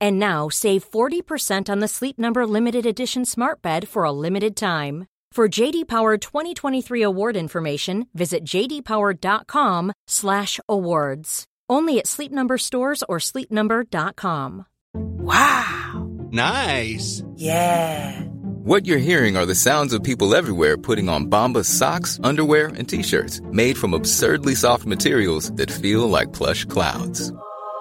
And now save 40% on the Sleep Number limited edition Smart Bed for a limited time. For JD Power 2023 award information, visit jdpower.com/awards. Only at Sleep Number stores or sleepnumber.com. Wow. Nice. Yeah. What you're hearing are the sounds of people everywhere putting on Bombas socks, underwear, and t-shirts made from absurdly soft materials that feel like plush clouds.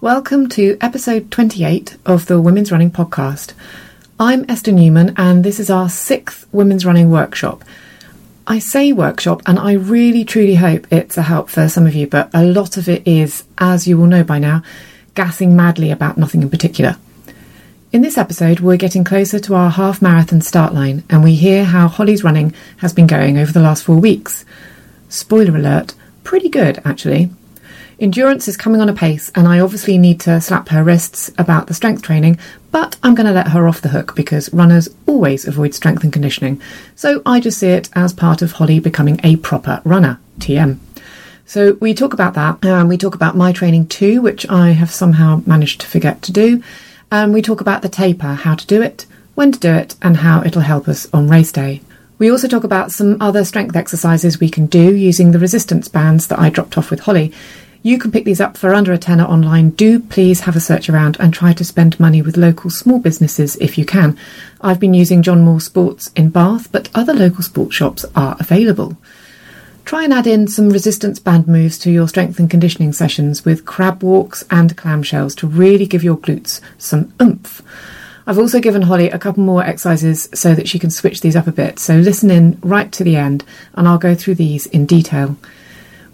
Welcome to episode 28 of the Women's Running Podcast. I'm Esther Newman, and this is our sixth Women's Running Workshop. I say workshop, and I really truly hope it's a help for some of you, but a lot of it is, as you will know by now, gassing madly about nothing in particular. In this episode, we're getting closer to our half marathon start line, and we hear how Holly's running has been going over the last four weeks. Spoiler alert, pretty good actually. Endurance is coming on apace, and I obviously need to slap her wrists about the strength training, but I'm going to let her off the hook because runners always avoid strength and conditioning. So I just see it as part of Holly becoming a proper runner. TM. So we talk about that, and we talk about my training too, which I have somehow managed to forget to do. And we talk about the taper, how to do it, when to do it, and how it'll help us on race day. We also talk about some other strength exercises we can do using the resistance bands that I dropped off with Holly. You can pick these up for under a tenner online. Do please have a search around and try to spend money with local small businesses if you can. I've been using John Moore Sports in Bath, but other local sports shops are available. Try and add in some resistance band moves to your strength and conditioning sessions with crab walks and clamshells to really give your glutes some oomph. I've also given Holly a couple more exercises so that she can switch these up a bit, so listen in right to the end and I'll go through these in detail.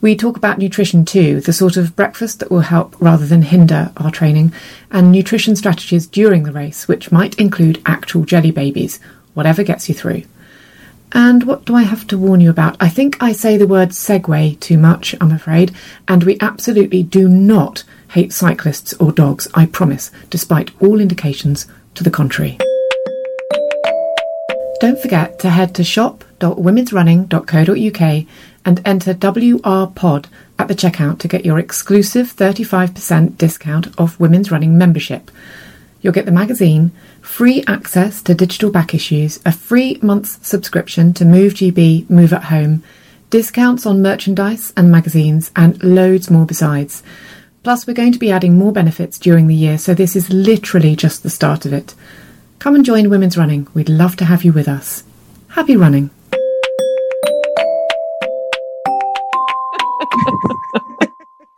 We talk about nutrition too, the sort of breakfast that will help rather than hinder our training, and nutrition strategies during the race, which might include actual jelly babies, whatever gets you through. And what do I have to warn you about? I think I say the word segue too much, I'm afraid, and we absolutely do not hate cyclists or dogs, I promise, despite all indications to the contrary. Don't forget to head to shop.womensrunning.co.uk and enter WRPOD at the checkout to get your exclusive 35% discount off Women's Running membership. You'll get the magazine, free access to digital back issues, a free month's subscription to Move GB, Move at Home, discounts on merchandise and magazines, and loads more besides. Plus, we're going to be adding more benefits during the year, so this is literally just the start of it. Come and join Women's Running. We'd love to have you with us. Happy running.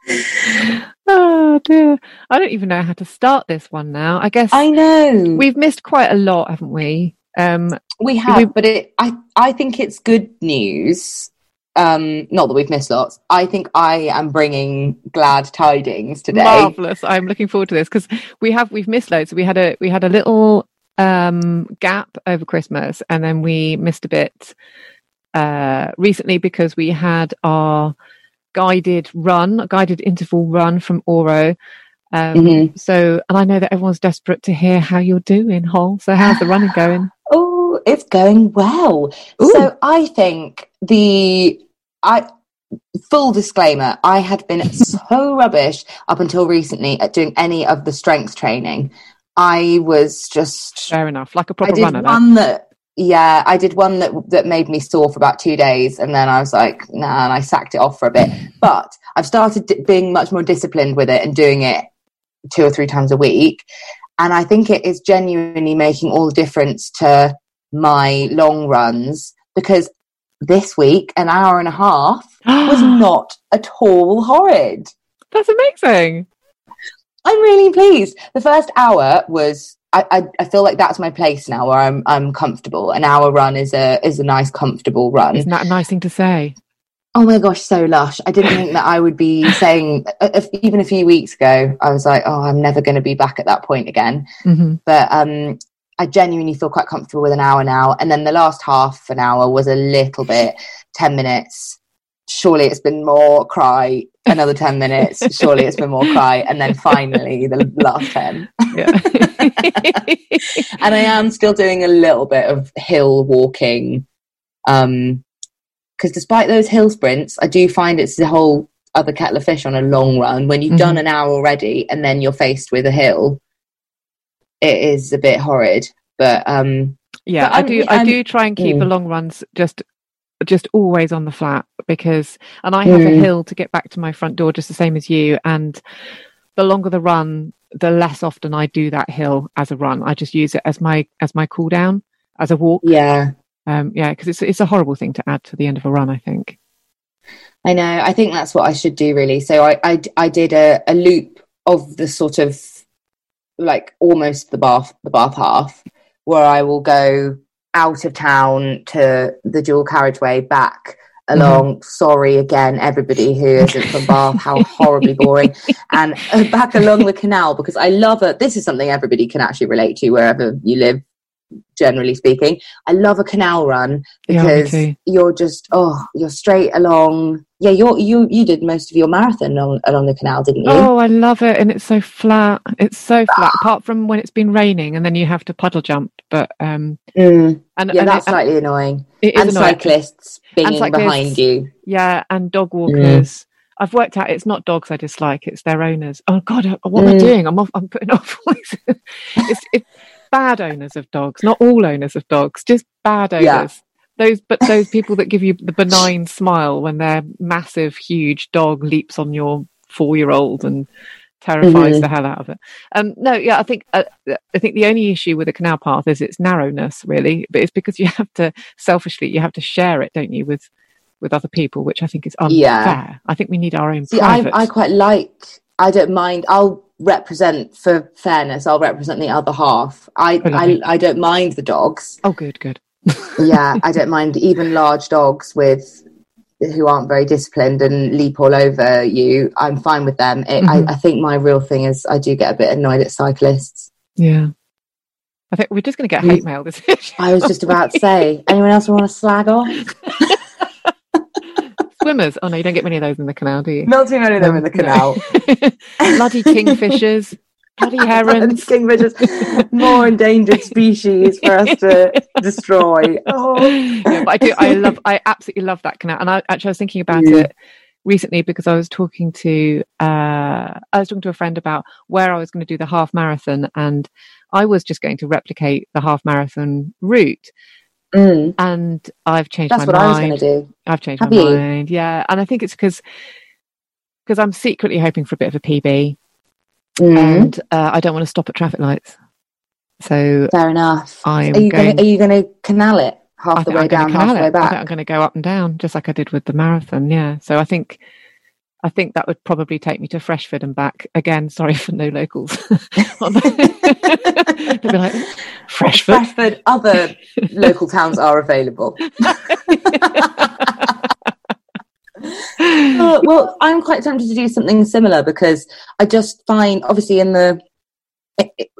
oh dear. I don't even know how to start this one now. I guess I know we've missed quite a lot, haven't we? Um, we have, we, but it I I think it's good news. Um, not that we've missed lots. I think I am bringing glad tidings today. Marvelous! I'm looking forward to this because we have we've missed loads. We had a we had a little um, gap over Christmas, and then we missed a bit uh, recently because we had our guided run, a guided interval run from Oro. Um, mm-hmm. So, and I know that everyone's desperate to hear how you're doing, Hol. So, how's the running going? oh, it's going well. Ooh. So I think the I full disclaimer, I had been so rubbish up until recently at doing any of the strength training. I was just Fair enough. Like a proper did runner. one that yeah, I did one that that made me sore for about two days, and then I was like, nah, and I sacked it off for a bit. But I've started di- being much more disciplined with it and doing it two or three times a week, and I think it is genuinely making all the difference to my long runs because this week an hour and a half was not at all horrid. That's amazing. I'm really pleased. The first hour was I, I, I feel like that's my place now where I'm I'm comfortable. An hour run is a is a nice comfortable run. Isn't that a nice thing to say? Oh my gosh, so lush. I didn't think that I would be saying if, even a few weeks ago. I was like, oh, I'm never going to be back at that point again. hmm But um, I genuinely feel quite comfortable with an hour now. And then the last half an hour was a little bit, ten minutes. Surely it's been more cry. Another ten minutes. Surely it's been more cry. And then finally the last ten. Yeah. and I am still doing a little bit of hill walking. Um, because despite those hill sprints, I do find it's the whole other kettle of fish on a long run. When you've Mhm. done an hour already and then you're faced with a hill, it is a bit horrid. But um, Yeah, But I do. I do try and keep the Mm. long runs just, just always on the flat because, and I have a Mm. hill to get back to my front door, just the same as you. And the longer the run, the less often I do that hill as a run. I just use it as my as my cool down, as a walk. yeah, Um, yeah, because it's it's a horrible thing to add to the end of a run. I think. I know. I think that's what I should do really. So I I, I did a, a loop of the sort of like almost the bath the bath half where I will go out of town to the dual carriageway back along. Sorry again everybody who isn't from Bath. How horribly boring. And uh, back along the canal because I love it this is something everybody can actually relate to wherever you live generally speaking. I love a canal run because too. you're just oh you're straight along yeah you're you you did most of your marathon along, along the canal didn't you Oh, I love it, and it's so flat. It's so flat. Apart from when it's been raining, and then you have to puddle jump. But um, Mm, and yeah and that's it- slightly annoying it is and annoying. cyclists binging cyclists. behind you Yeah, and dog walkers. I've worked out it's not dogs I dislike; it's their owners. Oh God, uh, what am I Mm. doing? I'm off, I'm putting off. it's, it's bad owners of dogs, not all owners of dogs, just bad owners. Yeah. Those, but those people that give you the benign smile when their massive, huge dog leaps on your four-year-old and terrifies Mhm. the hell out of it. Um, no, yeah, I think uh, I think the only issue with a canal path is its narrowness, really. But it's because you have to selfishly you have to share it, don't you, with with other people, which I think is unfair. Yeah. I think we need our own See, I, private. I quite like. I don't mind. I'll represent for fairness. I'll represent the other half. I. I, I don't mind the dogs. oh, good, good. Yeah, I don't mind even large dogs with who aren't very disciplined and leap all over you. I'm fine with them. It, Mhm. I, I think my real thing is I do get a bit annoyed at cyclists. Yeah. I think we're just going to get Mm. hate mail this I was just about to say, anyone else want to slag off? Swimmers. Oh no, you don't get many of those in the canal, do you? Not too many of them in the canal. Bloody kingfishers. Bloody herons. Kingfishers, more endangered species for us to destroy. Oh. yeah, but I do. I love. I absolutely love that canal. And I actually I was thinking about Yeah. it recently because I was talking to uh, I was talking to a friend about where I was going to do the half marathon, and I was just going to replicate the half marathon route. Mm, And I've changed that's my what I was mind. going to do. I've changed Have my you? mind. Yeah, and I think it's because because I'm secretly hoping for a bit of a PB, Mm, and uh, I don't want to stop at traffic lights. So fair enough. I'm are you going. Gonna, are you going to canal it half I the way down, half the way. I back? I'm going to go up and down, just like I did with the marathon. Yeah. So I think, I think that would probably take me to Freshford and back again. Sorry for no locals. They'd be like, Freshford. Freshford, other local towns are available. Uh, well, I'm quite tempted to do something similar because I just find, obviously, in the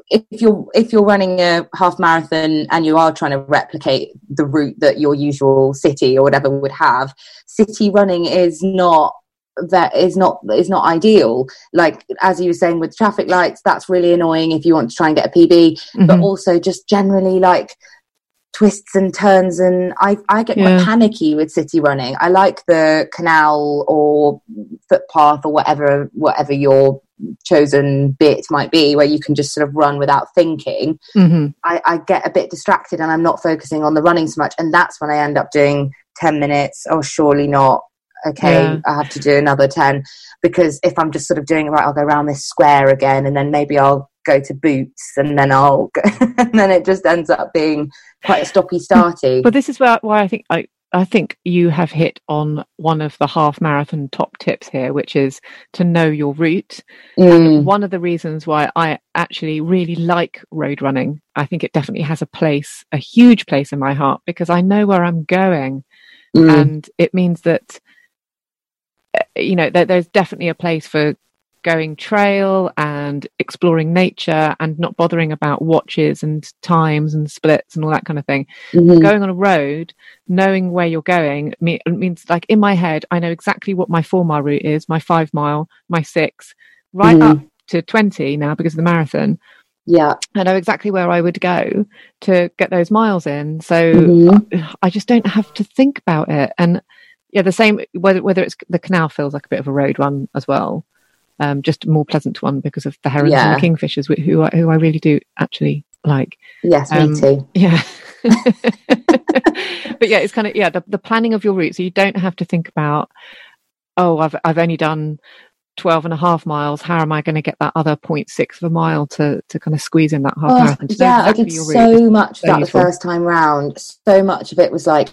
if you're if you're running a half marathon and you are trying to replicate the route that your usual city or whatever would have, city running is not that is not is not ideal. Like as you were saying with traffic lights, that's really annoying if you want to try and get a PB. But Mhm. also just generally like twists and turns and I, I get Yeah. quite panicky with city running. I like the canal or footpath or whatever whatever your chosen bit might be where you can just sort of run without thinking. hmm I, I get a bit distracted and I'm not focusing on the running so much. And that's when I end up doing 10 minutes. Oh, surely not. Okay, Yeah. I have to do another 10. Because if I'm just sort of doing, it right, I'll go around this square again and then maybe I'll go to boots and then I'll and then it just ends up being quite a stoppy starty. But this is where, why I think I, I think you have hit on one of the half marathon top tips here, which is to know your route. Mm, One of the reasons why I actually really like road running, I think it definitely has a place, a huge place in my heart, because I know where I'm going, mm, and it means that uh, you know there, there's definitely a place for going trail and exploring nature and not bothering about watches and times and splits and all that kind of thing mhm. going on a road, knowing where you're going me- means like in my head, I know exactly what my four mile route is, my five mile, my six, right Mhm. up to 20 now because of the marathon. Yeah. I know exactly where I would go to get those miles in. So Mhm. I just don't have to think about it. And yeah, the same, whether, whether it's the canal feels like a bit of a road run as well. Um, just a more pleasant one because of the herons and the kingfishers, who I, who I really do actually like. Yes, Um, me too. Yeah. but yeah, it's kind of yeah, the, the planning of your route. So you don't have to think about, oh, I've I've only done 12 and a half miles. How am I going to get that other 0.6 of a mile to to kind of squeeze in that half Oh, marathon? Yeah, exactly I did so much of so that the first time round. So much of it was like,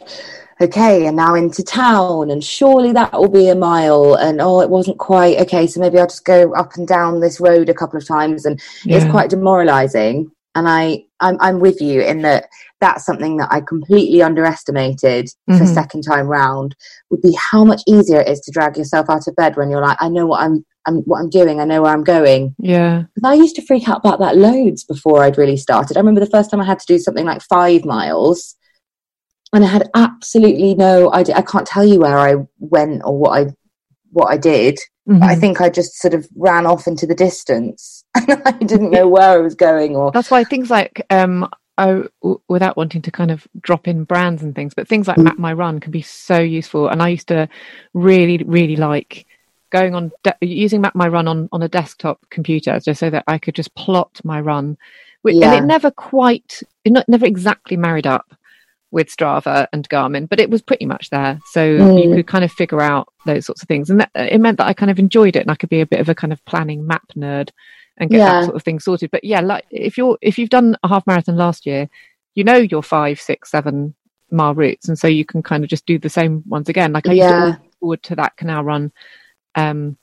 okay, and now into town, and surely that will be a mile. And oh, it wasn't quite. Okay, so maybe I'll just go up and down this road a couple of times. And it's quite demoralizing. And I, I'm, I'm with you in that that's something that I completely underestimated for Mhm. second time round would be how much easier it is to drag yourself out of bed when you're like, I know what I'm, I'm what I'm doing. I know where I'm going. Yeah. Because I used to freak out about that loads before I'd really started. I remember the first time I had to do something like five miles, and I had absolutely no idea. I can't tell you where I went or what I what I did. But I think I just sort of ran off into the distance, and I didn't know where I was going. Or That's why things like um I, w- without wanting to kind of drop in brands and things, but things like Mm. Map My Run can be so useful. And I used to really, really like going on de- using Map My Run on on a desktop computer, just so that I could just plot my run. Which, Yeah. And it never quite, it not, never exactly married up with Strava and Garmin, but it was pretty much there. So you Mm. could kind of figure out those sorts of things, and that, it meant that I kind of enjoyed it, and I could be a bit of a kind of planning map nerd and get Yeah. that sort of thing sorted. But yeah, like if you're if you've done a half marathon last year, you know your five, six, seven mile routes, and so you can kind of just do the same ones again. Like I used to Yeah. look forward to that canal run, um,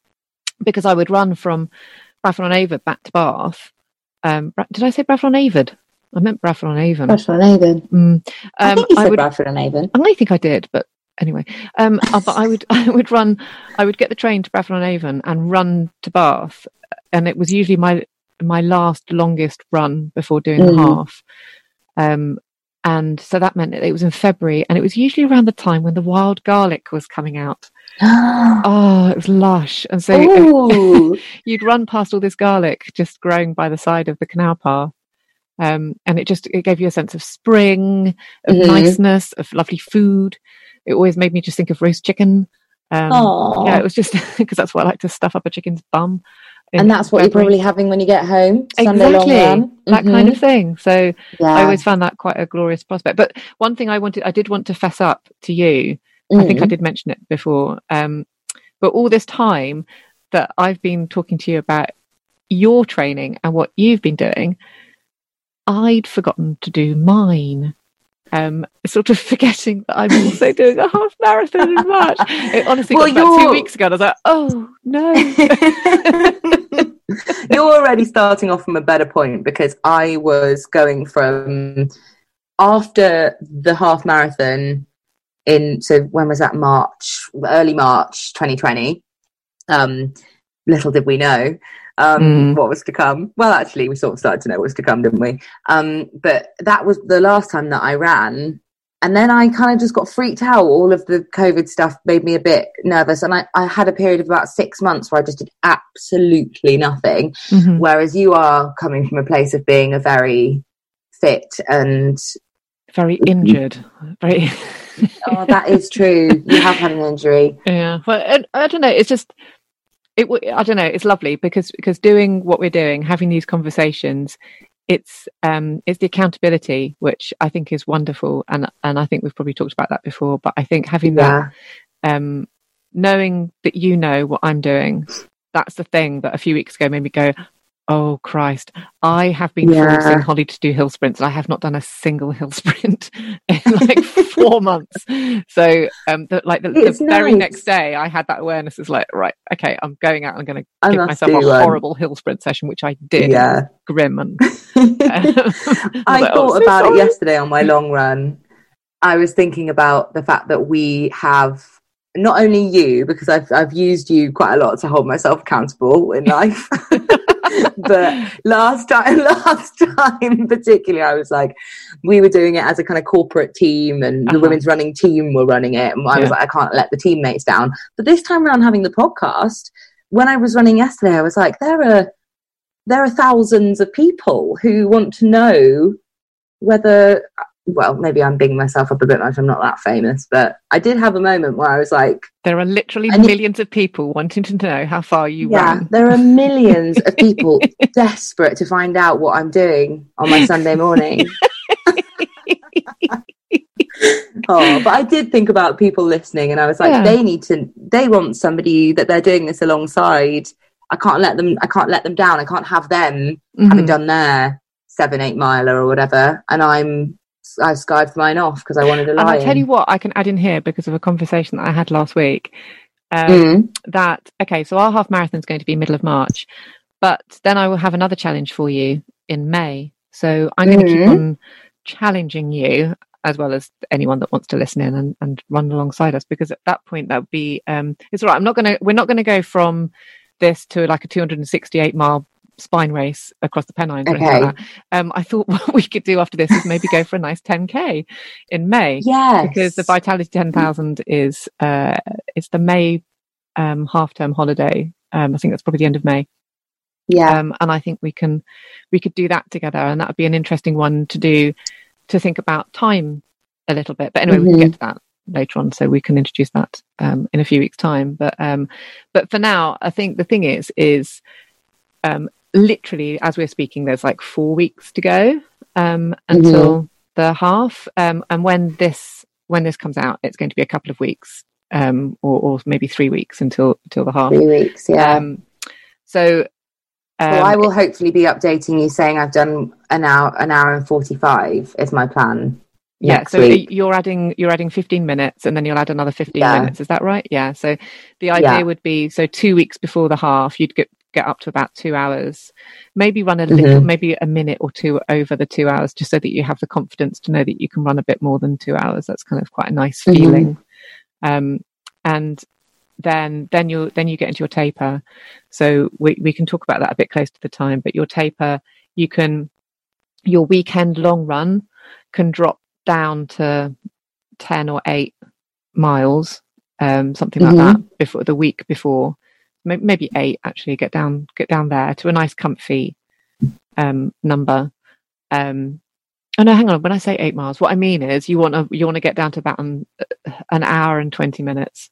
because I would run from Bradford on Avon back to Bath. Um, did I say Bradford on Avon? I meant Bradford on Avon. Bradford and Avon. Mm. I Um, think you said would, Bradford and Avon. I think I did, but anyway. Um, uh, but I would I would run. I would get the train to Bradford on Avon and run to Bath, and it was usually my my last longest run before doing the Mm. half. Um, and so that meant that it was in February, and it was usually around the time when the wild garlic was coming out. Oh, it was lush, and so you'd run past all this garlic just growing by the side of the canal path. Um, and it just it gave you a sense of spring, of Mhm. niceness, of lovely food. It always made me just think of roast chicken. Um, yeah, it was just because that's what I like to stuff up a chicken's bum. and that's what you're probably having when you get home. Sunday long exactly run. that kind of thing. So Yeah. I always found that quite a glorious prospect. But one thing I wanted, I did want to fess up to you. I think I Mm. did mention it before. Um, but all this time that I've been talking to you about your training and what you've been doing, I'd forgotten to do mine. Um, sort of forgetting that I'm also doing a half marathon in March. It honestly Well, got about two weeks ago, and I was like, "Oh no!" You're already starting off from a better point because I was going from after the half marathon in so when was that March early March 2020 um little did we know um Mm. what was to come well actually we sort of started to know what was to come didn't we um but that was the last time that I ran and then I kind of just got freaked out. All of the COVID stuff made me a bit nervous. And I, I had a period of about six months where I just did absolutely nothing. Mhm. Whereas you are coming from a place of being a very fit and very injured. Very. oh, that is true. You have had an injury. Yeah, but I, I don't know. It's just it. I don't know. It's lovely because because doing what we're doing, having these conversations, it's um it's the accountability which I think is wonderful, and and I think we've probably talked about that before. But I think having yeah. that, um, knowing that you know what I'm doing, that's the thing that a few weeks ago made me go, Oh Christ! I have been yeah. forcing Holly to do hill sprints, and I have not done a single hill sprint in like four months. So, um, the, like the, the very next day, I had that awareness. It's like, right, okay, I'm going out. I'm going to give myself a one. horrible hill sprint session, which I did. Yeah, grim and. Um, I, I like, thought oh, about so it yesterday on my long run. I was thinking about the fact that we have not only you because I've I've used you quite a lot to hold myself accountable in life. But last time, last time particularly, I was like, we were doing it as a kind of corporate team, and uh-huh. the women's running team were running it, and I yeah. was like, I can't let the teammates down. But this time around, having the podcast, when I was running yesterday, I was like, there are there are thousands of people who want to know whether well, maybe I'm bigging myself up a bit much. I'm not that famous, but I did have a moment where I was like, "There are literally millions of people wanting to know how far you yeah, ran." there are millions of people desperate to find out what I'm doing on my Sunday morning. oh, but I did think about people listening, and I was like, yeah. they need to. They want somebody that they're doing this alongside. I can't let them. I can't let them down. I can't have them mm-hmm. having done their seven, eight miler or whatever, and I'm I skived mine off because I wanted to lie. And I tell you what, I can add in here because of a conversation that I had last week. Um, mm. That okay, so our half marathon is going to be middle of March, but then I will have another challenge for you in May. So I'm going mm. to keep mm-hmm. on challenging you as well as anyone that wants to listen in and, and run alongside us because at that point that would be um, it's all right. I'm not going to we're not going to go from this to like a 268 mile spine race across the Pennines. Okay. Like um, I thought what we could do after this is maybe go for a nice 10k in May. Yes, because the Vitality 10,000 is uh, it's the May um, half term holiday. Um, I think that's probably the end of May. Yeah, um, and I think we can we could do that together, and that would be an interesting one to do to think about time a little bit. But anyway, mm-hmm. we can get mm-hmm. to that later on, so we can introduce that um, in a few weeks' time. But um, but for now, I think the thing is is um, literally as we're speaking there's like four weeks to go um, until mm-hmm. the half um, and when this when this comes out it's going to be a couple of weeks um, or, or, maybe three weeks until until the half three weeks yeah um, so well, I um, will hopefully be updating you saying I've done an hour an hour and 45 is my plan yeah so week. you're adding you're adding 15 minutes and then you'll add another 15 yeah. minutes is that right yeah so the idea yeah. would be so two weeks before the half you'd get get up to about two hours. Maybe run a little, mm-hmm. maybe a minute or two over the two hours, just so that you have the confidence to know that you can run a bit more than two hours. That's kind of quite a nice mm-hmm. feeling. Um, and then then you then you get into your taper. So we we can talk about that a bit close to the time. But your taper, you can your weekend long run can drop down to ten or eight miles, um, something like mm-hmm. that, before the week before maybe eight actually get down get down there to a nice comfy um, number um, oh no hang on when i say eight miles what i mean is you want to you want to get down to about an, an hour and 20 minutes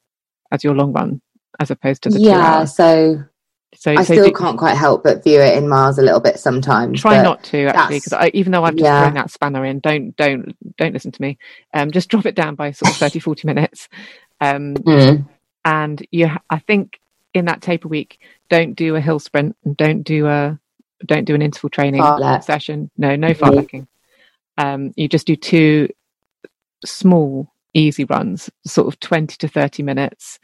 as your long run as opposed to the yeah so so, I so still do, can't quite help but view it in miles a little bit sometimes. Try not to actually, because even though I've just yeah. thrown that spanner in, don't don't don't listen to me. Um, just drop it down by sort of 30, 40 minutes. Um, mm. and you, I think in that taper week, don't do a hill sprint and don't do a don't do an interval training fartlek. session. No, no fartlekking. Um, you just do two small, easy runs, sort of twenty to thirty minutes.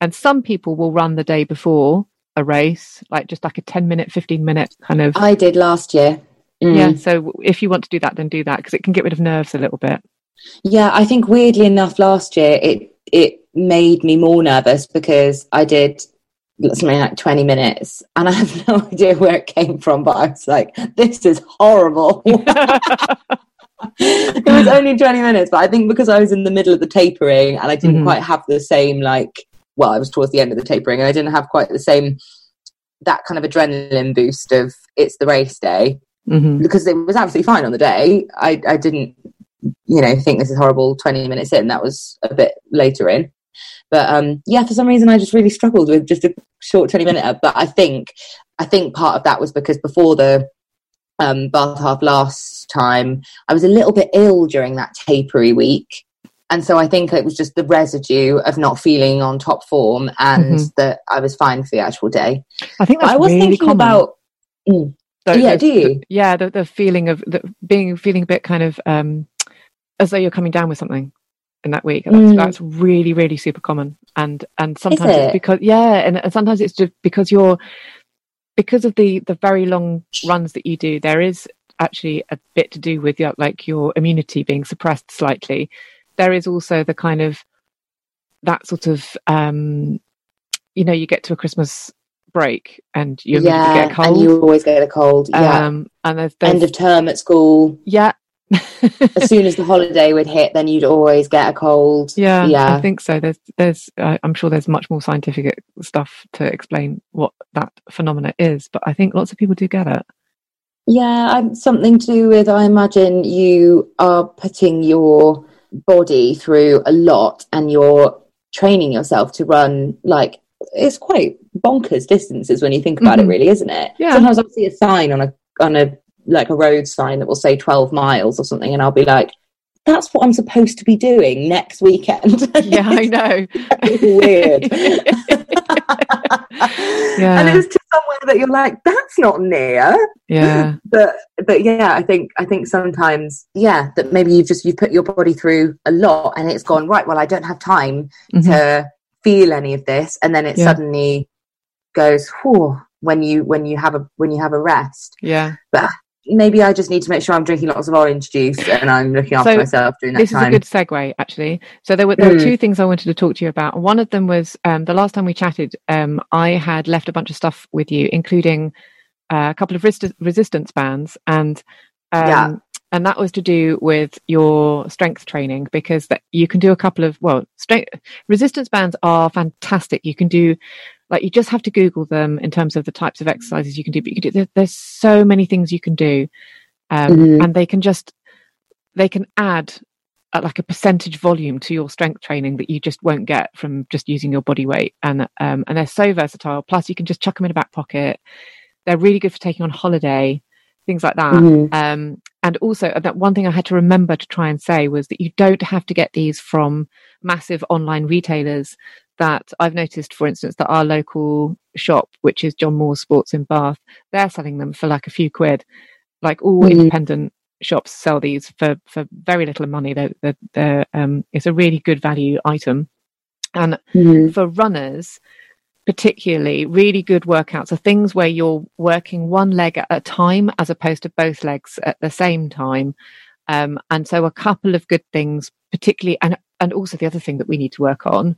And some people will run the day before a race, like just like a ten minute, fifteen minute kind of. I did last year. Mm. Yeah, so if you want to do that, then do that because it can get rid of nerves a little bit. Yeah, I think weirdly enough, last year it it made me more nervous because I did something like 20 minutes and I have no idea where it came from, but I was like, this is horrible. it was only 20 minutes, but I think because I was in the middle of the tapering and I didn't mm-hmm. quite have the same, like, well, I was towards the end of the tapering and I didn't have quite the same, that kind of adrenaline boost of it's the race day. Mm-hmm. Because it was absolutely fine on the day. I, I didn't you know think this is horrible 20 minutes in that was a bit later in but um yeah for some reason i just really struggled with just a short 20 minute but i think i think part of that was because before the um bath half last time i was a little bit ill during that tapery week and so I think it was just the residue of not feeling on top form, and Mhm. that I was fine for the actual day. I think that's I was really thinking common. about. Mm. the- yeah, the- do you? the- yeah, the, the feeling of the, being feeling a bit kind of um, as though you're coming down with something in that week. That's, Mm. that's really, really super common. And and sometimes it? it's because yeah, and, and sometimes it's just because you're because of the the very long runs that you do. There is actually a bit to do with your like your immunity being suppressed slightly. There is also the kind of that sort of um, you know you get to a Christmas break and you immediately yeah, get a cold. and you always get a cold. Yeah, Um, and there's, there's end of term at school. yeah. As soon as the holiday would hit, then you'd always get a cold. yeah, yeah. I think so. There's, there's, uh, I'm sure there's much more scientific stuff to explain what that phenomena is, but I think lots of people do get it. Yeah, something to do with. I imagine you are putting your body through a lot, and you're training yourself to run like it's quite bonkers distances when you think about Mhm. it, really, isn't it? Yeah. Sometimes I'll see a sign on a on a like a road sign that will say 12 miles or something, and I'll be like, "That's what I'm supposed to be doing next weekend." Yeah, I know. Weird. Yeah. And it's to somewhere that you're like, that's not near. yeah, But but yeah, I think I think sometimes, yeah, that maybe you've just you've put your body through a lot and it's gone, right, well, I don't have time Mhm. to feel any of this. And then it Yeah. suddenly goes, whew, when you when you have a when you have a rest. yeah. Maybe I just need to make sure I'm drinking lots of orange juice and I'm looking after So, myself during that This is time. a good segue, actually. So there were there were Mm. two things I wanted to talk to you about. One of them was um, the last time we chatted. Um, I had left a bunch of stuff with you, including uh, a couple of resist- resistance bands, and um, Yeah. and that was to do with your strength training because that you can do a couple of well, strength resistance bands are fantastic. You can do like you just have to Google them in terms of the types of exercises you can do. But you can do there, there's so many things you can do, um, Mhm. and they can just they can add uh, like a percentage volume to your strength training that you just won't get from just using your body weight and um, and they're so versatile plus you can just chuck them in a back pocket they're really good for taking on holiday things like that Mhm. um, and also uh, that one thing i had to remember to try and say was that you don't have to get these from massive online retailers that i've noticed for instance that our local shop which is john moore's sports in bath they're selling them for like a few quid like all Mhm. independent shops sell these for for very little money they're, they're, they're um it's a really good value item and Mhm. for runners particularly really good workouts are things where you're working one leg at a time as opposed to both legs at the same time um, and so a couple of good things particularly and and also the other thing that we need to work on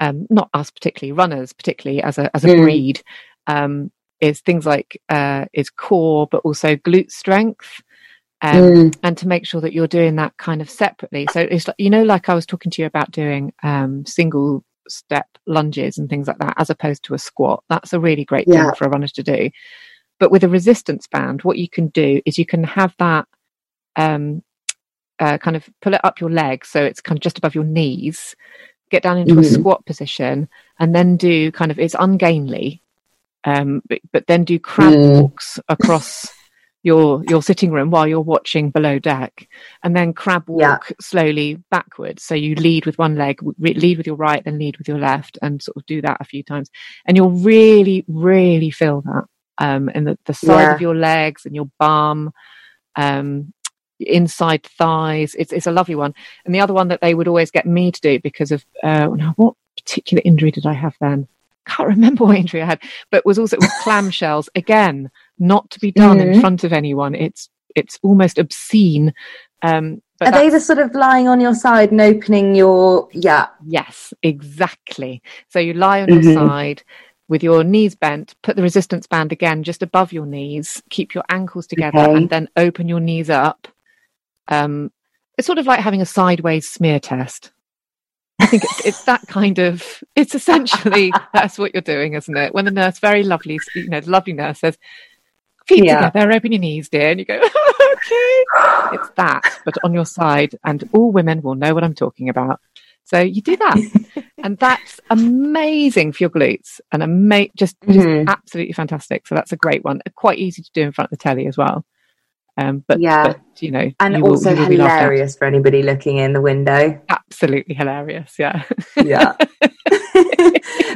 um, not us particularly runners particularly as a as a Mm. breed um, is things like uh, is core but also glute strength um, Mm. and to make sure that you're doing that kind of separately. So it's like, you know, like I was talking to you about doing um, single step lunges and things like that, as opposed to a squat. That's a really great Yeah. thing for a runner to do. But with a resistance band, what you can do is you can have that um, uh, kind of pull it up your leg so it's kind of just above your knees, get down into a Mhm. squat position, and then do kind of it's ungainly, um, but, but then do crab Mm. walks across your your sitting room while you're watching below deck, and then crab Yeah. walk slowly backwards. So you lead with one leg, re- lead with your right, then lead with your left, and sort of do that a few times, and you'll really, really feel that um, in the, the side Yeah. of your legs and your bum. Um, inside thighs it's, it's a lovely one and the other one that they would always get me to do because of uh now what particular injury did i have then can't remember what injury i had but was also with clamshells again not to be done in Mhm. front of anyone it's it's almost obscene um but Are they the sort of lying on your side and opening your yeah? Yes, exactly. So you lie on your Mhm. side with your knees bent, put the resistance band again just above your knees, keep your ankles together, Okay. and then open your knees up. Um, it's sort of like having a sideways smear test. I think it's, it's that kind of, it's essentially, that's what you're doing, isn't it? When the nurse, very lovely, you know, the lovely nurse says, feet Yeah. together, open your knees, dear. And you go, okay. It's that, but on your side. And all women will know what I'm talking about. So you do that. and that's amazing for your glutes and ama- just, just Mhm. absolutely fantastic. So that's a great one. Quite easy to do in front of the telly as well. Um, but, Yeah. but, you know, And you also will be laughed at. hilarious for anybody looking in the window. Absolutely hilarious. Yeah. yeah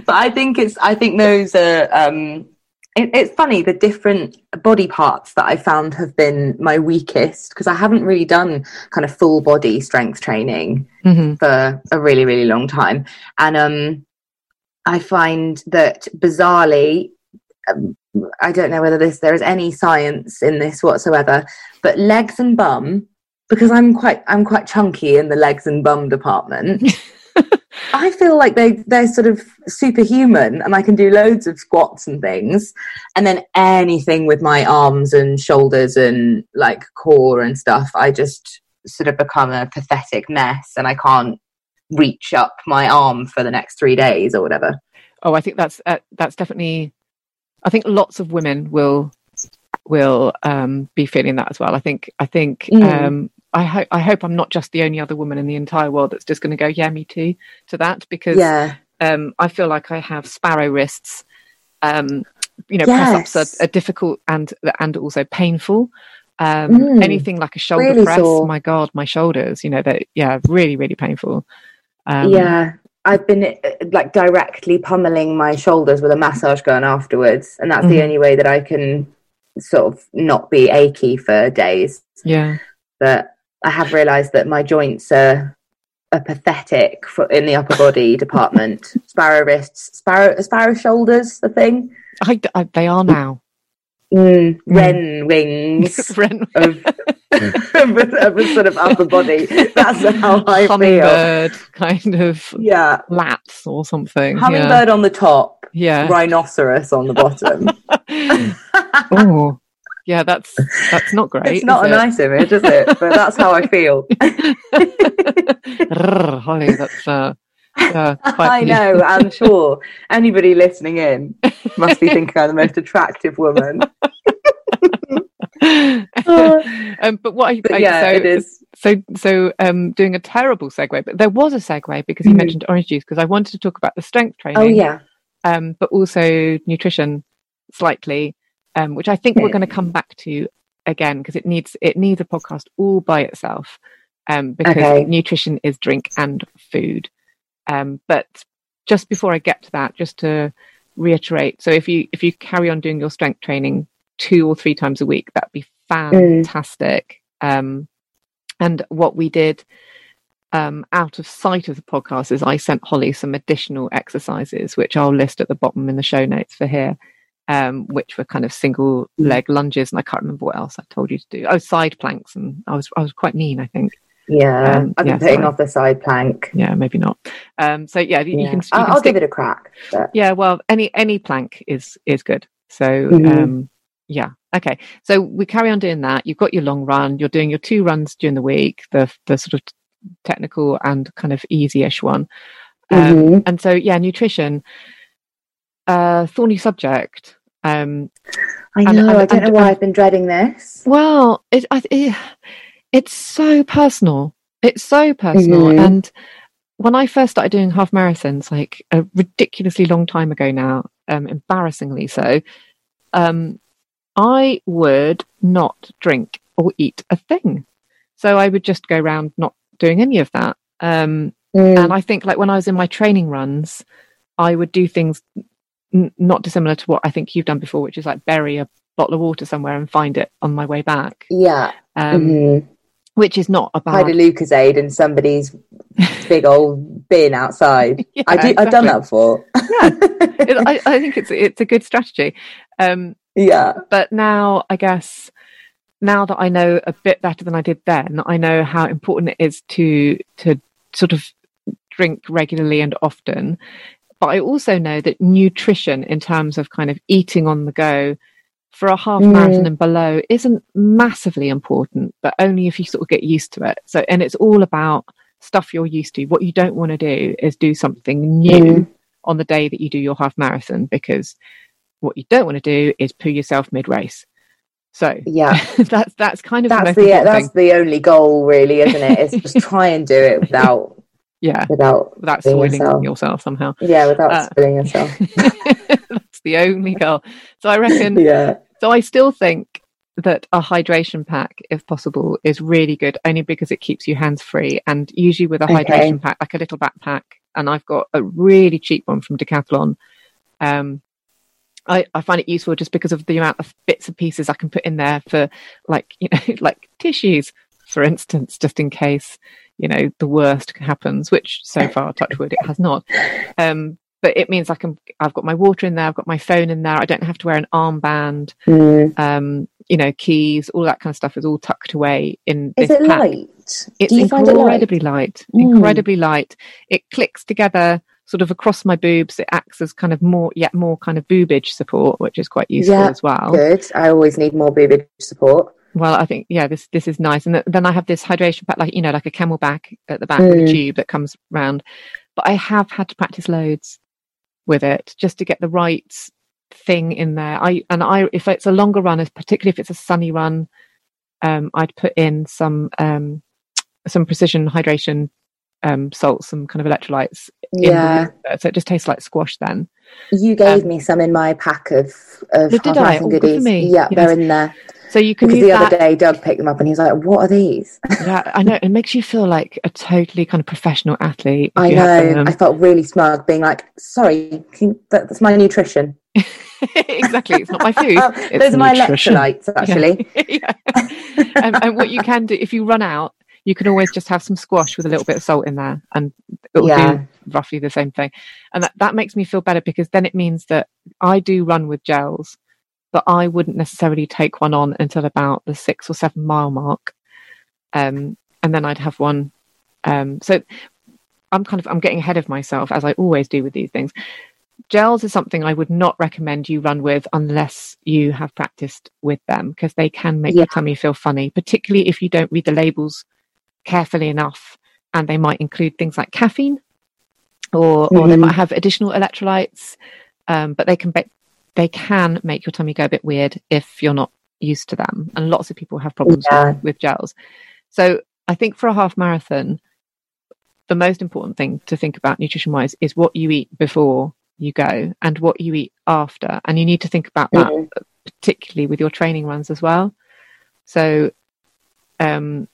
but i think it's i think those are um it, it's funny the different body parts that i found have been my weakest because i haven't really done kind of full body strength training Mhm. for a really really long time and um i find that bizarrely um, i don't know whether this there is any science in this whatsoever but legs and bum because i'm quite i'm quite chunky in the legs and bum department I feel like they they're sort of superhuman, and I can do loads of squats and things, and then anything with my arms and shoulders and like core and stuff, I just sort of become a pathetic mess, and I can't reach up my arm for the next three days or whatever. Oh, I think that's uh, that's definitely. I think lots of women will will um, be feeling that as well. I think I think Mm. um, I hope I hope I'm not just the only other woman in the entire world that's just going to go yeah me too to that because Yeah, um, I feel like I have sparrow wrists. Um, you know, Yes. press ups are, are difficult and and also painful. Um, Mm. Anything like a shoulder Really press, sore. my God, my shoulders. You know, that yeah, really really painful. Um, yeah. I've been uh, like directly pummeling my shoulders with a massage gun afterwards, and that's the Mhm. only way that I can sort of not be achy for days. yeah. but I have realised that my joints are, are pathetic for, in the upper body department. Sparrow wrists, sparrow sparrow shoulders, the thing. I, I, they are now. Mm, wren wings Ren- of, of, a, of a sort of upper body. That's how I feel. hummingbird kind of Yeah, lats or something. hummingbird on the top, Yeah. rhinoceros on the bottom. yeah. oh, yeah. That's that's not great. it's not a it? nice image, is it? But that's how I feel. Holly, that's uh, yeah, I know, I'm sure anybody listening in must be thinking I'm the most attractive woman. um, but what I, But I- yeah, so, it is. so so um doing a terrible segue but there was a segue because you Mhm. mentioned orange juice because i wanted to talk about the strength training Oh yeah, um but also nutrition slightly um which i think we're going to come back to again because it needs it needs a podcast all by itself um because Okay. nutrition is drink and food. Um but just before i get to that just to reiterate so if you if you carry on doing your strength training two or three times a week that'd be fantastic. Um and what we did um, out of sight of the podcast is I sent Holly some additional exercises, which I'll list at the bottom in the show notes for here, um, which were kind of single leg lunges, and I can't remember what else I told you to do. Oh, side planks, and I was I was quite mean, I think. yeah. Um, I've been yeah, putting sorry. off the side plank. Yeah, maybe not. Um, so yeah, you, you can. You I'll, can I'll give it a crack. But yeah, well, any any plank is is good. So Mhm. um, yeah, okay. So we carry on doing that. You've got your long run. You're doing your two runs during the week. The the sort of technical and kind of easy-ish one. Um, Mhm. And so yeah, nutrition, uh, thorny subject. Um, I know. and- I don't know why I've been dreading this. well, it, I, it it's so personal. It's so personal. Mhm. And when I first started doing half marathons, like a ridiculously long time ago now, um, embarrassingly so, um, I would not drink or eat a thing. So I would just go around not doing any of that. Um, Mm. and I think like when I was in my training runs, I would do things n- not dissimilar to what I think you've done before, which is like bury a bottle of water somewhere and find it on my way back. yeah. Um, Mhm. which is not a Hide a bad. Lucozade in somebody's big old bin outside. Yeah, I do. I've done that before. It- I, I think it's it's a good strategy. Um, yeah. but now I guess now that I know a bit better than I did then, I know how important it is to to sort of drink regularly and often. But I also know that nutrition, in terms of kind of eating on the go for a half Mm. marathon and below, isn't massively important, but only if you sort of get used to it. So, and it's all about stuff you're used to. What you don't want to do is do something new Mm. on the day that you do your half marathon because what you don't want to do is poo yourself mid race. So Yeah. that's that's kind of the That's the important that's thing. the only goal, really, isn't it? It's just try and do it without Yeah, without without being soiling yourself. yourself somehow. Yeah, without Uh, spilling yourself. that's the only goal. So I reckon. yeah. So I still think that a hydration pack, if possible, is really good, only because it keeps you hands free. And usually with a Okay. hydration pack, like a little backpack, and I've got a really cheap one from Decathlon. Um, I, I find it useful just because of the amount of bits and pieces I can put in there for, like you know, like tissues, for instance, just in case you know the worst happens. Which so far, touch wood, it has not. Um, but it means I can. I've got my water in there. I've got my phone in there. I don't have to wear an armband Mm. um, you know, keys, all that kind of stuff is all tucked away in Is this it pack. light? It's find it light? incredibly light, Mm. incredibly light. It clicks together sort of across my boobs. It acts as kind of more, yet more kind of boobage support, which is quite useful Yeah, as well. Good. I always need more boobage support. Well, I think yeah, this this is nice. And th- then I have this hydration pack, like you know, like a CamelBak at the back with a Mm. tube that comes round. But I have had to practice loads with it just to get the right thing in there. I and I if it's a longer run, particularly if it's a sunny run, um, I'd put in some um, some precision hydration um, salts, some kind of electrolytes. Yeah. so it just tastes like squash then. You gave Um, me some in my pack of, of Did I? Oh, goodies. Yeah, Yes. they're in there. So you can Because use the that. other day, Doug picked them up and he's like, "What are these?" yeah, I know. It makes you feel like a totally kind of professional athlete. I know. I felt really smug, being like, "Sorry, can you- that, that's my nutrition. exactly. It's not my food. It's Those are my nutrition. electrolytes, actually." Yeah. and, and what you can do if you run out, you can always just have some squash with a little bit of salt in there, and it'll Yeah. do roughly the same thing. And that, that makes me feel better because then it means that I do run with gels, but I wouldn't necessarily take one on until about the six or seven mile mark, um, and then I'd have one. Um, so I'm kind of I'm getting ahead of myself as I always do with these things. Gels is something I would not recommend you run with unless you have practiced with them because they can make your tummy feel funny, particularly if you don't read the labels carefully enough and they might include things like caffeine or, or they Mhm. might have additional electrolytes um, but they can be- they can make your tummy go a bit weird if you're not used to them and lots of people have problems Yeah. with, with gels so i think for a half marathon the most important thing to think about nutrition wise is what you eat before you go and what you eat after and you need to think about that Mhm. particularly with your training runs as well so um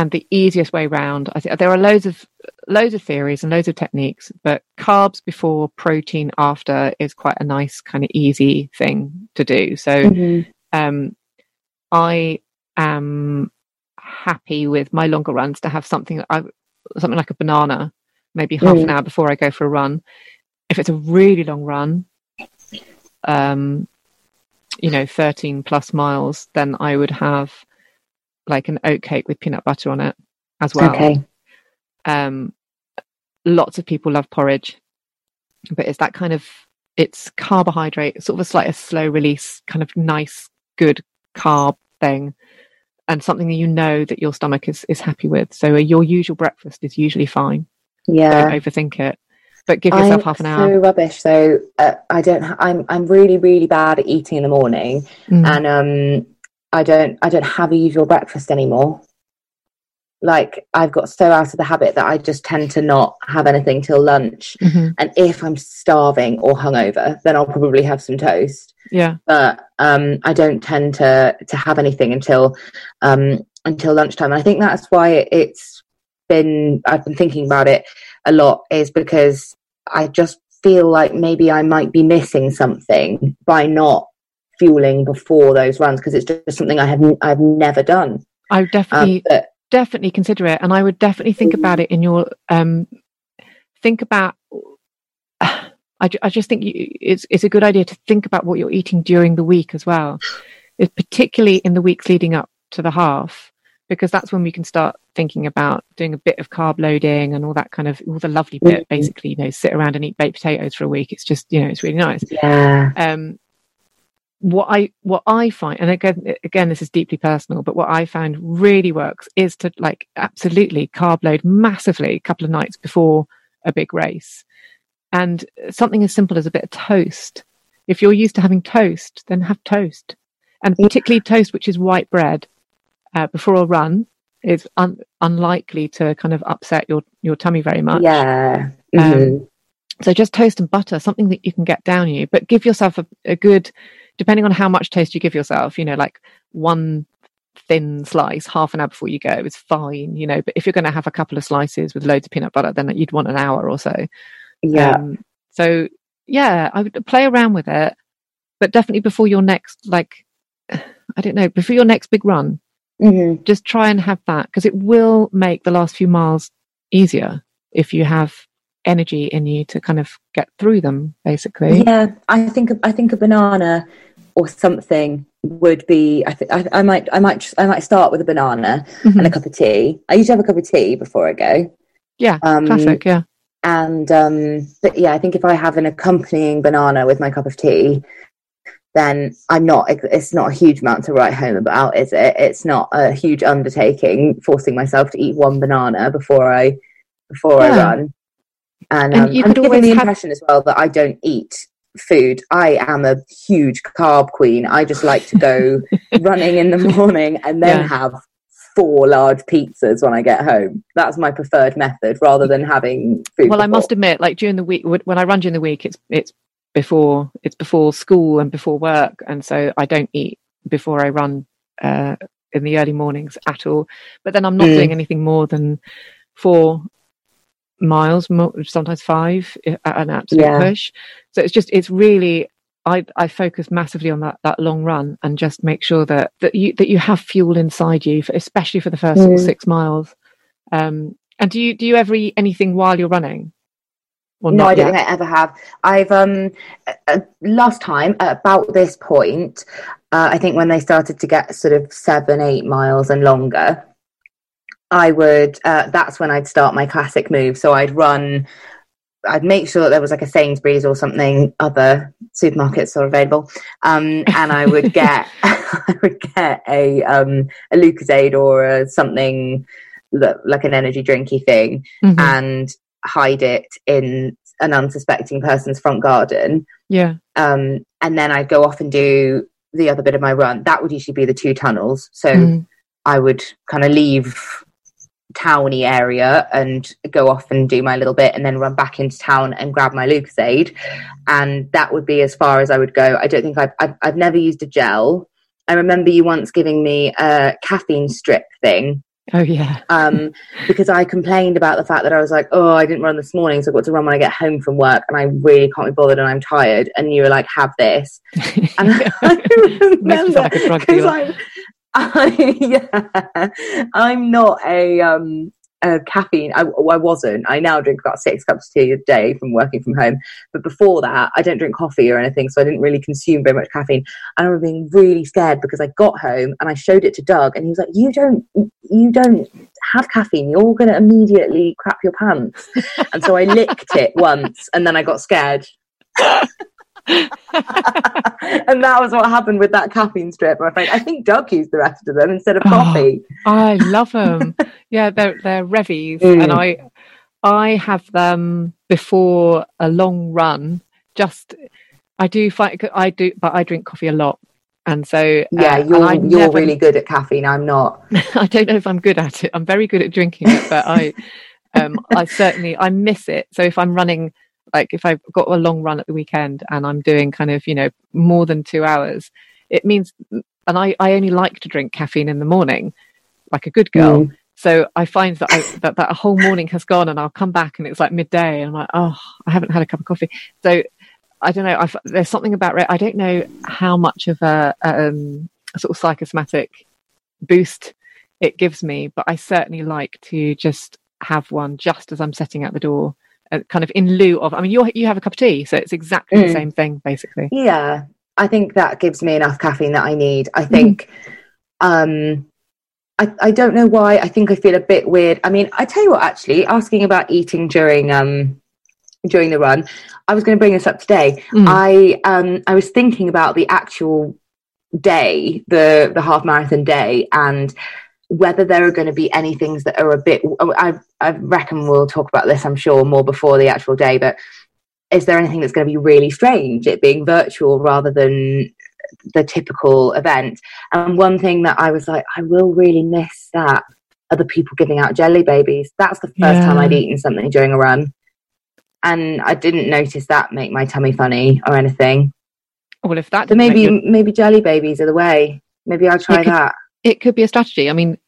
and the easiest way round i think there are loads of loads of theories and loads of techniques but carbs before protein after is quite a nice kind of easy thing to do so Mhm. um i am happy with my longer runs to have something I, something like a banana maybe half an Mm. hour before i go for a run if it's a really long run um you know 13 plus miles then i would have like an oat cake with peanut butter on it as well Okay. um lots of people love porridge but it's that kind of it's carbohydrate sort of a slight a slow release kind of nice good carb thing and something that you know that your stomach is is happy with so uh, your usual breakfast is usually fine Yeah. don't overthink it but give yourself I'm half an hour. so rubbish. So uh, I don't. Ha- I'm I'm really really bad at eating in the morning, Mm. and um, I don't I don't have a usual breakfast anymore. Like I've got so out of the habit that I just tend to not have anything till lunch. Mhm. And if I'm starving or hungover, then I'll probably have some toast. yeah But um, I don't tend to to have anything until um, until lunchtime. And I think that's why it's been I've been thinking about it a lot is because I just feel like maybe I might be missing something by not fueling before those runs because it's just something I have I've never done. i would definitely Um, definitely consider it and i would definitely think Mm-hmm. about it in your um think about I, I just think you, it's it's a good idea to think about what you're eating during the week as well it's particularly in the weeks leading up to the half because that's when we can start thinking about doing a bit of carb loading and all that kind of all the lovely bit Mhm. basically you know sit around and eat baked potatoes for a week it's just you know it's really nice yeah, um, what I what I find, and again again this is deeply personal, but what I found really works is to like absolutely carb load massively a couple of nights before a big race, and something as simple as a bit of toast. If you're used to having toast, then have toast. and particularly toast, which is white bread, uh, before a run is un- unlikely to kind of upset your your tummy very much. Yeah. Um, Mhm. So just toast and butter, something that you can get down you, but give yourself a, a good, depending on how much toast you give yourself, you know, like one thin slice half an hour before you go is fine, you know, but if you're going to have a couple of slices with loads of peanut butter, then you'd want an hour or so. yeah. Um, so yeah, I would play around with it, but definitely before your next, like, I don't know, before your next big run, Mhm. just try and have that because it will make the last few miles easier if you have energy in you to kind of get through them basically Yeah, I think I think a banana or something would be. I think I, I might I might I might start with a banana Mhm. and a cup of tea. I usually have a cup of tea before I go. yeah Um, classic yeah And um, but yeah, I think if I have an accompanying banana with my cup of tea, then I'm not. It's not a huge amount to write home about, is it? It's not a huge undertaking forcing myself to eat one banana before I before I run. And, And um, you I'm always the have- impression as well that I don't eat food. I am a huge carb queen. I just like to go running in the morning and then Yeah. have four large pizzas when I get home. That's my preferred method rather than having food. well i must admit like during the week when when i run during the week it's it's before it's before school and before work and so i don't eat before i run uh in the early mornings at all but then i'm not Mm. doing anything more than four miles sometimes five at an absolute Yeah. push so it's just it's really I, I focus massively on that, that long run and just make sure that, that you that you have fuel inside you, for, especially for the first Mm. six miles. Um, and do you do you ever eat anything while you're running? Or no, I don't yet? think I ever have. I've um uh, uh, last time at about this point, uh, I think when they started to get sort of seven, eight miles and longer, I would. Uh, that's when I'd start my classic move. So I'd run. I'd make sure that there was like a Sainsbury's or something. Other supermarkets are available, um, and I would get. I would get a um a Lucozade or a something that, like an energy drinky thing Mhm. and hide it in an unsuspecting person's front garden. yeah, Um, and then I'd go off and do the other bit of my run. That would usually be the two tunnels. So Mm. I would kind of leave towny area and go off and do my little bit and then run back into town and grab my Lucozade. And that would be as far as I would go. I don't think I've, I've, I've never used a gel. I remember you once giving me a caffeine strip thing oh yeah, um, because I complained about the fact that I was like, oh, I didn't run this morning, so I've got to run when I get home from work, and I really can't be bothered, and I'm tired. And you were like, have this, and I you sound like I, yeah, I'm not a um a caffeine. I, I wasn't. I now drink about six cups of tea a day from working from home. But before that, I don't drink coffee or anything, so I didn't really consume very much caffeine. And I was being really scared because I got home and I showed it to Doug, and he was like, "You don't, you don't have caffeine. You're going to immediately crap your pants." And so I licked it once, and then I got scared. and that was what happened with that caffeine strip. I think I think Doug used the rest of them instead of Oh. coffee. I love them. yeah, they're they're Revvies, Mm. and I I have them before a long run. Just I do find I do, but I drink coffee a lot, and so Yeah, uh, you're you're never- really good at caffeine. I'm not. I don't know if I'm good at it. I'm very good at drinking it, but I, um, I certainly I miss it. So if I'm running, like if I've got a long run at the weekend and I'm doing kind of you know more than two hours, it means, and I I only like to drink caffeine in the morning, like a good girl. Mm. So I find that I, that that whole morning has gone, and I'll come back and it's like midday, and I'm like, oh, I haven't had a cup of coffee. So I don't know. I've, there's something about it. I don't know how much of a, um, a sort of psychosomatic boost it gives me, but I certainly like to just have one just as I'm setting out the door, kind of in lieu of. I mean, you you have a cup of tea, so it's exactly the Mm. same thing, basically. Yeah, I think that gives me enough caffeine that I need. I think. Um, I, I don't know why. I think I feel a bit weird. I mean, I tell you what. Actually, asking about eating during um during the run, I was going to bring this up today. Mm. I um I was thinking about the actual day, the the half marathon day, and whether there are going to be any things that are a bit. Oh, I I reckon we'll talk about this. I'm sure more before the actual day, but is there anything that's going to be really strange? It being virtual rather than the typical event. And one thing that I was like, I will really miss that other people giving out jelly babies. That's the first Yeah. time I'd eaten something during a run. And I didn't notice that make my tummy funny or anything. Well, if that So maybe maybe jelly babies are the way. Maybe I'll try could- that. It could be a strategy. I mean,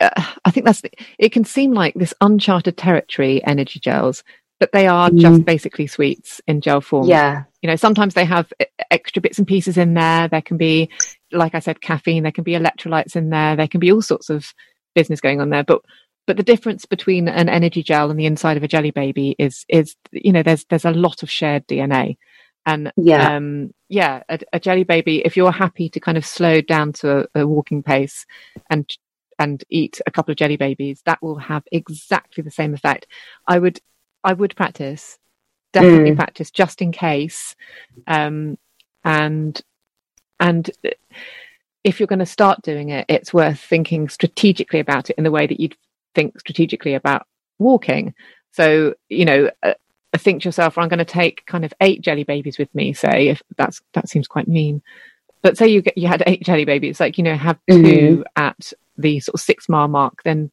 uh, I think that's it. Can seem like this uncharted territory, energy gels, but they are just basically sweets in gel form. Yeah. you know, sometimes they have e- extra bits and pieces in there. There can be, like I said, caffeine. There can be electrolytes in there. There can be all sorts of business going on there. But but the difference between an energy gel and the inside of a jelly baby is is you know there's there's a lot of shared DNA. And Yeah. um, yeah, a, a jelly baby. If you're happy to kind of slow down to a, a walking pace and and eat a couple of jelly babies, that will have exactly the same effect. I would I would practice, definitely Mm. practice just in case, um, and and if you're going to start doing it, it's worth thinking strategically about it in the way that you'd think strategically about walking. So you know. Uh, think to yourself, I'm going to take kind of eight jelly babies with me. Say, if that's that seems quite mean, but say you get you had eight jelly babies, it's like you know have 2 Mhm. at the sort of six mile mark, then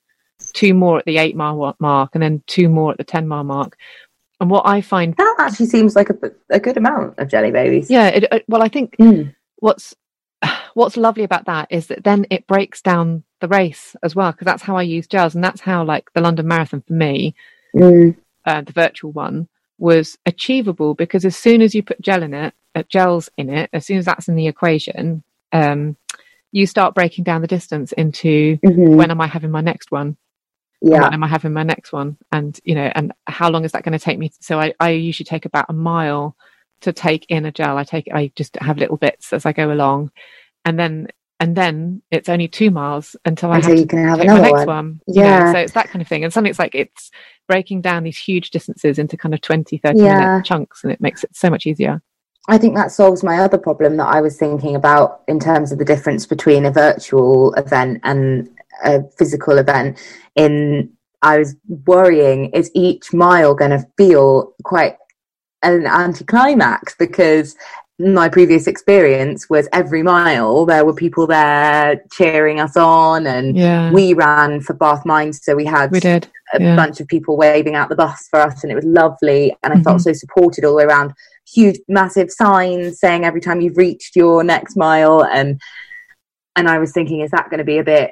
two more at the eight mile mark, and then two more at the ten mile mark. And what I find, That actually seems like a, a good amount of jelly babies. yeah, it, it- well, I think Mm. what's what's lovely about that is that then it breaks down the race as well because that's how I use gels, and that's how like the London Marathon for me, Mm. uh, the virtual one, was achievable because as soon as you put gel in it, uh, gels in it, as soon as that's in the equation, um, you start breaking down the distance into Mhm. when am I having my next one? Yeah. When am I having my next one? And you know, and how long is that going to take me? So I, I usually take about a mile to take in a gel. I take, I just have little bits as I go along, and then and then it's only two miles until I have you can have another next one. one. you know. Yeah. so it's that kind of thing. And something's like it's breaking down these huge distances into kind of 20, 30 Yeah. minute chunks, and it makes it so much easier. I think that solves my other problem that I was thinking about in terms of the difference between a virtual event and a physical event. In I was worrying, is each mile going to feel quite an anticlimax? Because my previous experience was every mile there were people there cheering us on, and Yeah, we ran for Bath Mines, so we had we did. a Yeah. bunch of people waving out the bus for us and it was lovely and i felt Mm-hmm. so supported all the way around huge massive signs saying every time you've reached your next mile and and i was thinking is that going to be a bit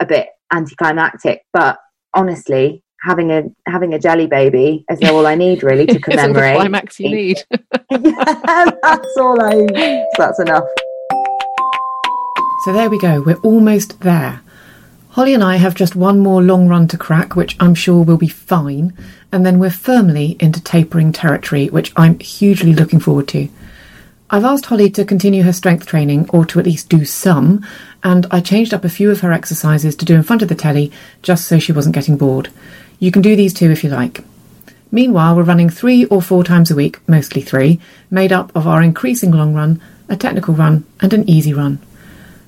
a bit anticlimactic but honestly having a having a jelly baby is all i need really to It's all the commemorate climax you need. yeah, that's all i that's enough So there we go, we're almost there. Holly and I have just one more long run to crack, which I'm sure will be fine, and then we're firmly into tapering territory, which I'm hugely looking forward to. I've asked Holly to continue her strength training, or to at least do some, and I changed up a few of her exercises to do in front of the telly, just so she wasn't getting bored. You can do these too if you like. Meanwhile, we're running three or four times a week, mostly three, made up of our increasing long run, a technical run, and an easy run.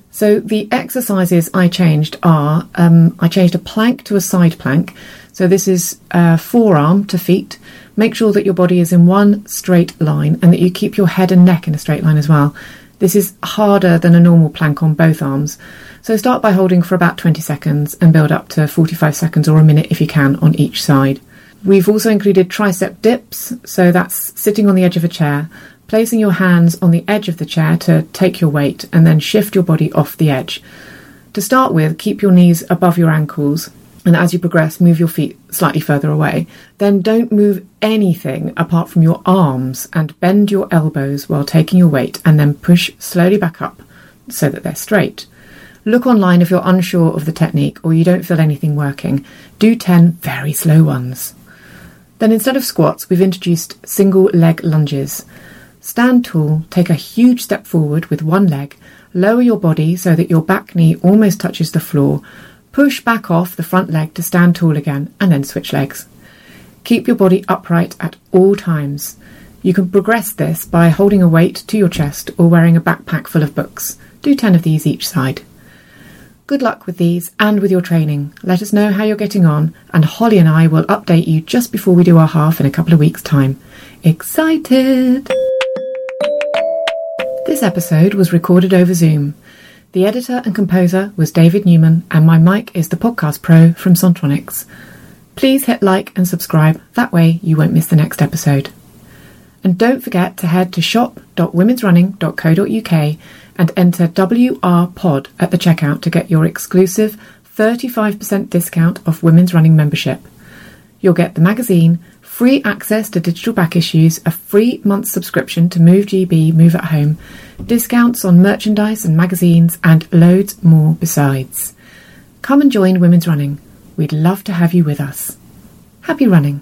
So the exercises I changed are um, I changed a plank to a side plank. So this is uh, forearm to feet. Make sure that your body is in one straight line and that you keep your head and neck in a straight line as well. This is harder than a normal plank on both arms. So start by holding for about 20 seconds and build up to 45 seconds or a minute if you can on each side. We've also included tricep dips, so that's sitting on the edge of a chair, placing your hands on the edge of the chair to take your weight, and then shift your body off the edge. To start with, keep your knees above your ankles, and as you progress, move your feet slightly further away. Then don't move anything apart from your arms and bend your elbows while taking your weight, and then push slowly back up so that they're straight. Look online if you're unsure of the technique or you don't feel anything working. Do 10 very slow ones. Then instead of squats, we've introduced single leg lunges. Stand tall, take a huge step forward with one leg, lower your body so that your back knee almost touches the floor, push back off the front leg to stand tall again, and then switch legs. Keep your body upright at all times. You can progress this by holding a weight to your chest or wearing a backpack full of books. Do 10 of these each side. Good luck with these and with your training. Let us know how you're getting on, and Holly and I will update you just before we do our half in a couple of weeks' time. Excited! This episode was recorded over Zoom. The editor and composer was David Newman, and my mic is the Podcast Pro from Sontronics. Please hit like and subscribe, that way you won't miss the next episode. And don't forget to head to shop.womensrunning.co.uk and enter WRPOD at the checkout to get your exclusive 35% discount off Women's Running membership. You'll get the magazine, free access to digital back issues, a free month subscription to Move GB, Move at Home, discounts on merchandise and magazines, and loads more besides. Come and join Women's Running. We'd love to have you with us. Happy running!